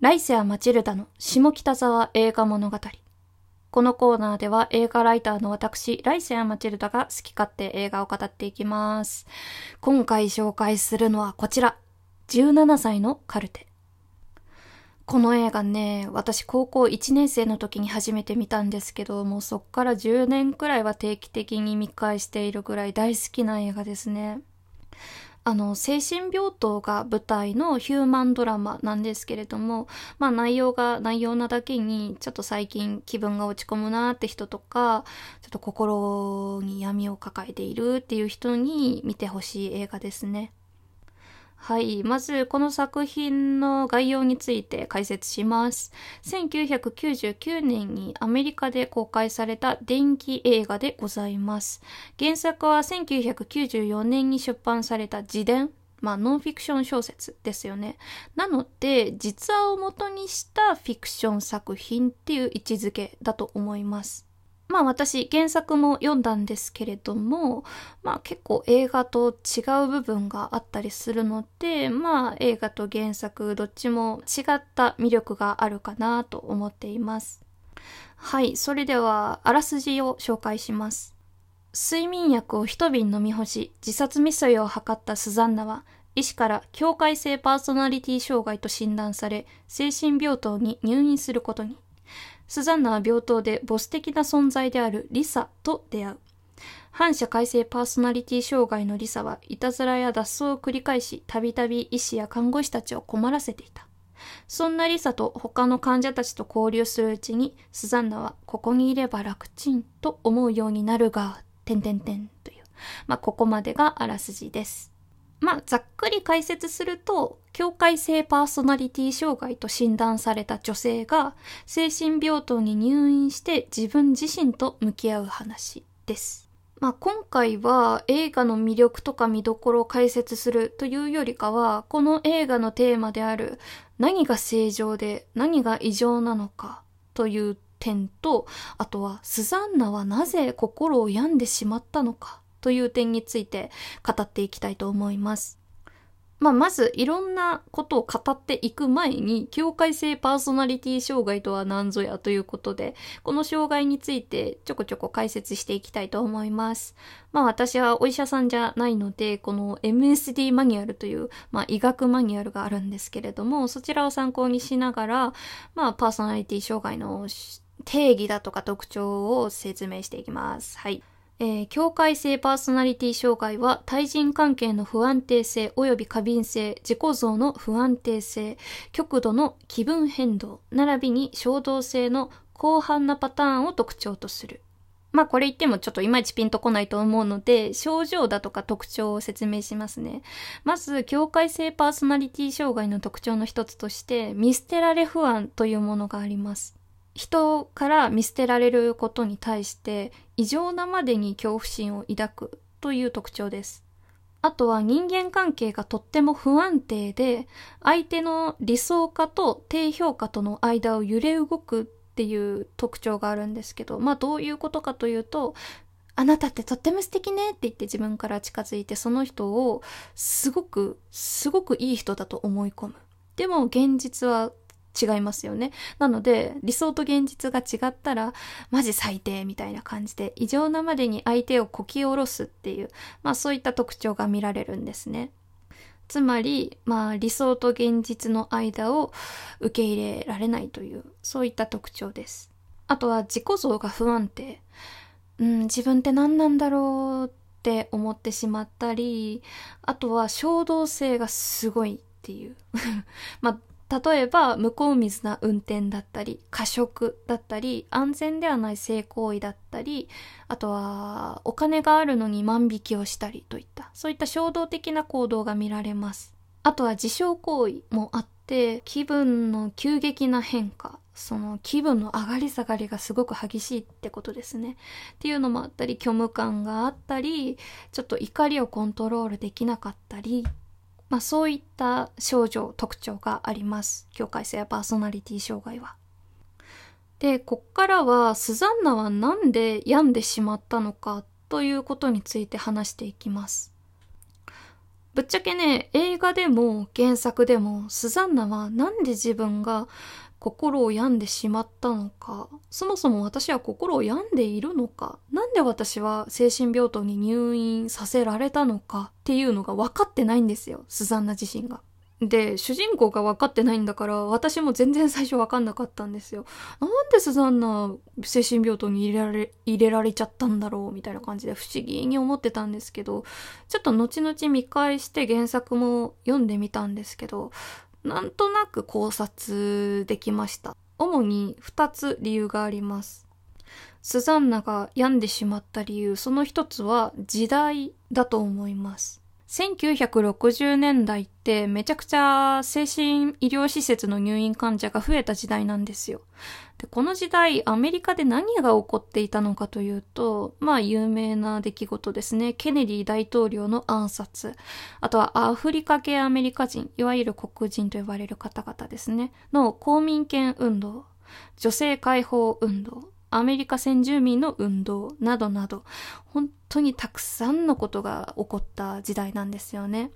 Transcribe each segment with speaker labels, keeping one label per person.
Speaker 1: 来世はマチルダの下北沢映画物語。このコーナーでは映画ライターの私、来世はマチルダが好き勝手映画を語っていきます。今回紹介するのはこちら。17歳のカルテ。この映画ね、私高校1年生の時に初めて見たんですけど、もうそっから10年くらいは定期的に見返しているぐらい大好きな映画ですね。あの、精神病棟が舞台のヒューマンドラマなんですけれども、まあ内容が内容なだけに、ちょっと最近気分が落ち込むなって人とか、ちょっと心に闇を抱えているっていう人に見てほしい映画ですね。はい。まず、この作品の概要について解説します。1999年にアメリカで公開された電気映画でございます。原作は1994年に出版された自伝まあ、ノンフィクション小説ですよね。なので、実話を元にしたフィクション作品っていう位置づけだと思います。まあ私原作も読んだんですけれども、まあ結構映画と違う部分があったりするので、まあ映画と原作どっちも違った魅力があるかなと思っています。はい、それではあらすじを紹介します。睡眠薬を一瓶飲み干し、自殺未遂を図ったスザンナは、医師から境界性パーソナリティ障害と診断され、精神病棟に入院することに。スザンナは病棟でボス的な存在であるリサと出会う。反社会性パーソナリティ障害のリサはいたずらや脱走を繰り返し、たびたび医師や看護師たちを困らせていた。そんなリサと他の患者たちと交流するうちに、スザンナはここにいれば楽ちんと思うようになるが、てんてんてんという。まあ、ここまでがあらすじです。まあ、ざっくり解説すると、境界性パーソナリティ障害と診断された女性が精神病棟に入院して自分自身と向き合う話です。まあ、今回は映画の魅力とか見どころを解説するというよりかは、この映画のテーマである何が正常で何が異常なのかという点と、あとはスザンナはなぜ心を病んでしまったのかという点について語っていきたいと思います。まあ、まずいろんなことを語っていく前に、境界性パーソナリティ障害とは何ぞやということで、この障害についてちょこちょこ解説していきたいと思います。まあ私はお医者さんじゃないので、この MSD マニュアルという、まあ医学マニュアルがあるんですけれども、そちらを参考にしながら、まあパーソナリティ障害の定義だとか特徴を説明していきます。はい。えー、境界性パーソナリティ障害は対人関係の不安定性及び過敏性、自己像の不安定性、極度の気分変動、並びに衝動性の広範なパターンを特徴とする。まあこれ言ってもちょっといまいちピンとこないと思うので、症状だとか特徴を説明しますね。まず、境界性パーソナリティ障害の特徴の一つとして、見捨てられ不安というものがあります。人から見捨てられることに対して異常なまでに恐怖心を抱くという特徴です。あとは人間関係がとっても不安定で、相手の理想化と低評価との間を揺れ動くっていう特徴があるんですけど、まあどういうことかというと、あなたってとっても素敵ねって言って自分から近づいてその人をすごく、すごくいい人だと思い込む。でも現実は違いますよね。なので、理想と現実が違ったら、マジ最低みたいな感じで、異常なまでに相手をこき下ろすっていう、まあそういった特徴が見られるんですね。つまり、まあ理想と現実の間を受け入れられないという、そういった特徴です。あとは自己像が不安定。うん、自分って何なんだろうって思ってしまったり、あとは衝動性がすごいっていう。まあ例えば、向こう水な運転だったり、過食だったり、安全ではない性行為だったり、あとは、お金があるのに万引きをしたりといった、そういった衝動的な行動が見られます。あとは自傷行為もあって、気分の急激な変化、その気分の上がり下がりがすごく激しいってことですね。っていうのもあったり、虚無感があったり、ちょっと怒りをコントロールできなかったり、まあそういった症状、特徴があります。境界性やパーソナリティ障害は。で、こっからはスザンナはなんで病んでしまったのかということについて話していきます。ぶっちゃけね、映画でも原作でもスザンナはなんで自分が心を病んでしまったのか、そもそも私は心を病んでいるのか、なんで私は精神病棟に入院させられたのかっていうのが分かってないんですよ、スザンナ自身が。で、主人公が分かってないんだから、私も全然最初分かんなかったんですよ。なんでスザンナ精神病棟に入れられ、入れられちゃったんだろうみたいな感じで不思議に思ってたんですけど、ちょっと後々見返して原作も読んでみたんですけど、なんとなく考察できました。主に2つ理由があります。スザンナが病んでしまった理由、その一つは時代だと思います。1960年代ってめちゃくちゃ精神医療施設の入院患者が増えた時代なんですよ。で、この時代アメリカで何が起こっていたのかというと、まあ有名な出来事ですね。ケネディ大統領の暗殺。あとはアフリカ系アメリカ人、いわゆる黒人と呼ばれる方々ですね。の公民権運動。女性解放運動。アメリカ先住民の運動などなど、本当にたくさんのことが起こった時代なんですよね。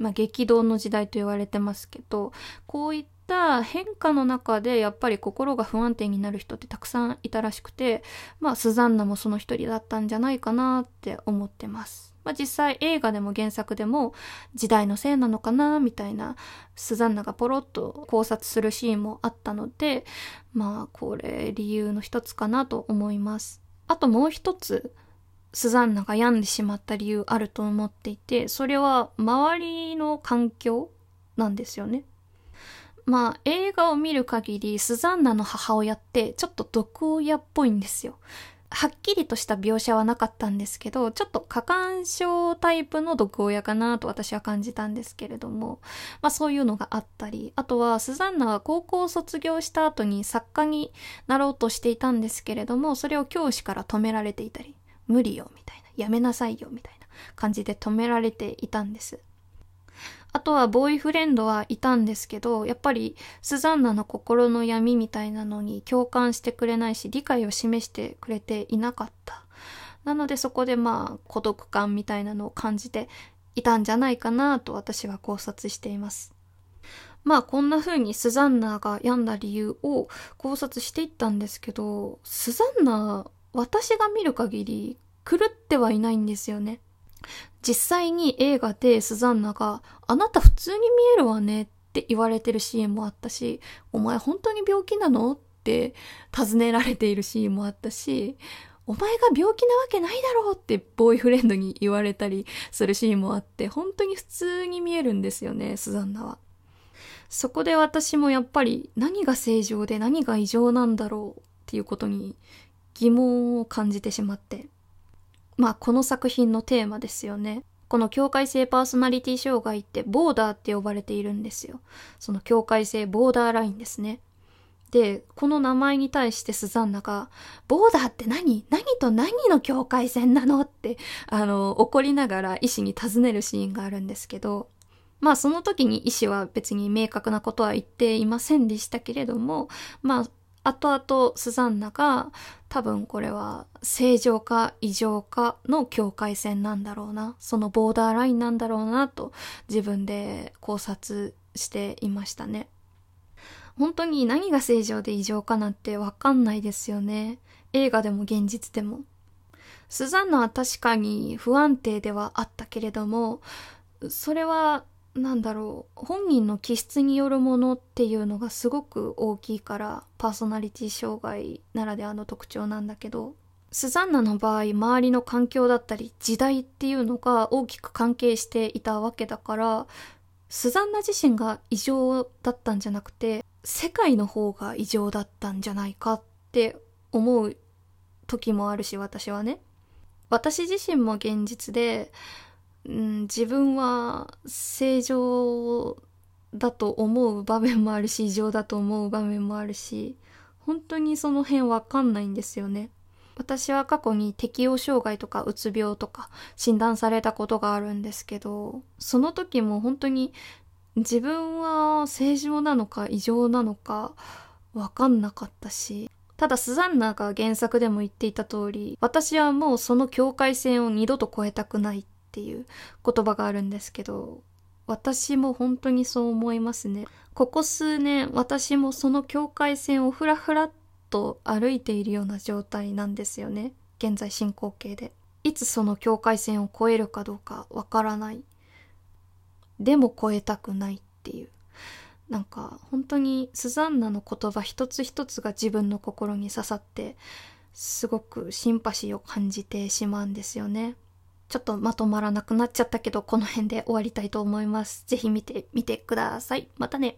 Speaker 1: まあ激動の時代と言われてますけど、こういった変化の中でやっぱり心が不安定になる人ってたくさんいたらしくて、まあスザンナもその一人だったんじゃないかなって思ってます。まあ、実際映画でも原作でも時代のせいなのかなみたいなスザンナがポロッと考察するシーンもあったのでまあこれ理由の一つかなと思います。あともう一つスザンナが病んでしまった理由あると思っていてそれは周りの環境なんですよね。まあ映画を見る限りスザンナの母親ってちょっと毒親っぽいんですよ。はっきりとした描写はなかったんですけど、ちょっと過干渉タイプの毒親かなと私は感じたんですけれども、まあそういうのがあったり、あとはスザンナは高校を卒業した後に作家になろうとしていたんですけれども、それを教師から止められていたり、無理よみたいな、やめなさいよみたいな感じで止められていたんです。あとはボーイフレンドはいたんですけど、やっぱりスザンナの心の闇みたいなのに共感してくれないし、理解を示してくれていなかった。なのでそこでまあ孤独感みたいなのを感じていたんじゃないかなと私は考察しています。まあこんな風にスザンナが病んだ理由を考察していったんですけど、スザンナ、私が見る限り狂ってはいないんですよね。実際に映画でスザンナが、あなた普通に見えるわねって言われてるシーンもあったし、お前本当に病気なの？って尋ねられているシーンもあったし、お前が病気なわけないだろうってボーイフレンドに言われたりするシーンもあって、本当に普通に見えるんですよね、スザンナは。そこで私もやっぱり何が正常で何が異常なんだろう？っていうことに疑問を感じてしまって。まあこの作品のテーマですよね。この境界性パーソナリティ障害ってボーダーって呼ばれているんですよ。その境界性ボーダーラインですね。で、この名前に対してスザンナが、ボーダーって何？何と何の境界線なの？って、あの、怒りながら医師に尋ねるシーンがあるんですけど、まあその時に医師は別に明確なことは言っていませんでしたけれども、まあ後々スザンナが多分これは正常か異常かの境界線なんだろうな、そのボーダーラインなんだろうなと自分で考察していましたね。本当に何が正常で異常かなんてわかんないですよね。映画でも現実でも。スザンナは確かに不安定ではあったけれども、それはなんだろう。本人の気質によるものっていうのがすごく大きいからパーソナリティ障害ならではの特徴なんだけどスザンナの場合周りの環境だったり時代っていうのが大きく関係していたわけだからスザンナ自身が異常だったんじゃなくて世界の方が異常だったんじゃないかって思う時もあるし私はね。私自身も現実でん、自分は正常だと思う場面もあるし異常だと思う場面もあるし本当にその辺わかんないんですよね。私は過去に適応障害とかうつ病とか診断されたことがあるんですけどその時も本当に自分は正常なのか異常なのかわかんなかったしただスザンナが原作でも言っていた通り私はもうその境界線を二度と超えたくないっっていう言葉があるんですけど、私も本当にそう思いますね。ここ数年、私もその境界線をふらふらっと歩いているような状態なんですよね。現在進行形で。いつその境界線を越えるかどうかわからない。でも越えたくないっていう。なんか本当にスザンナの言葉一つ一つが自分の心に刺さってすごくシンパシーを感じてしまうんですよね。ちょっとまとまらなくなっちゃったけどこの辺で終わりたいと思います。ぜひ見てみてください。またね。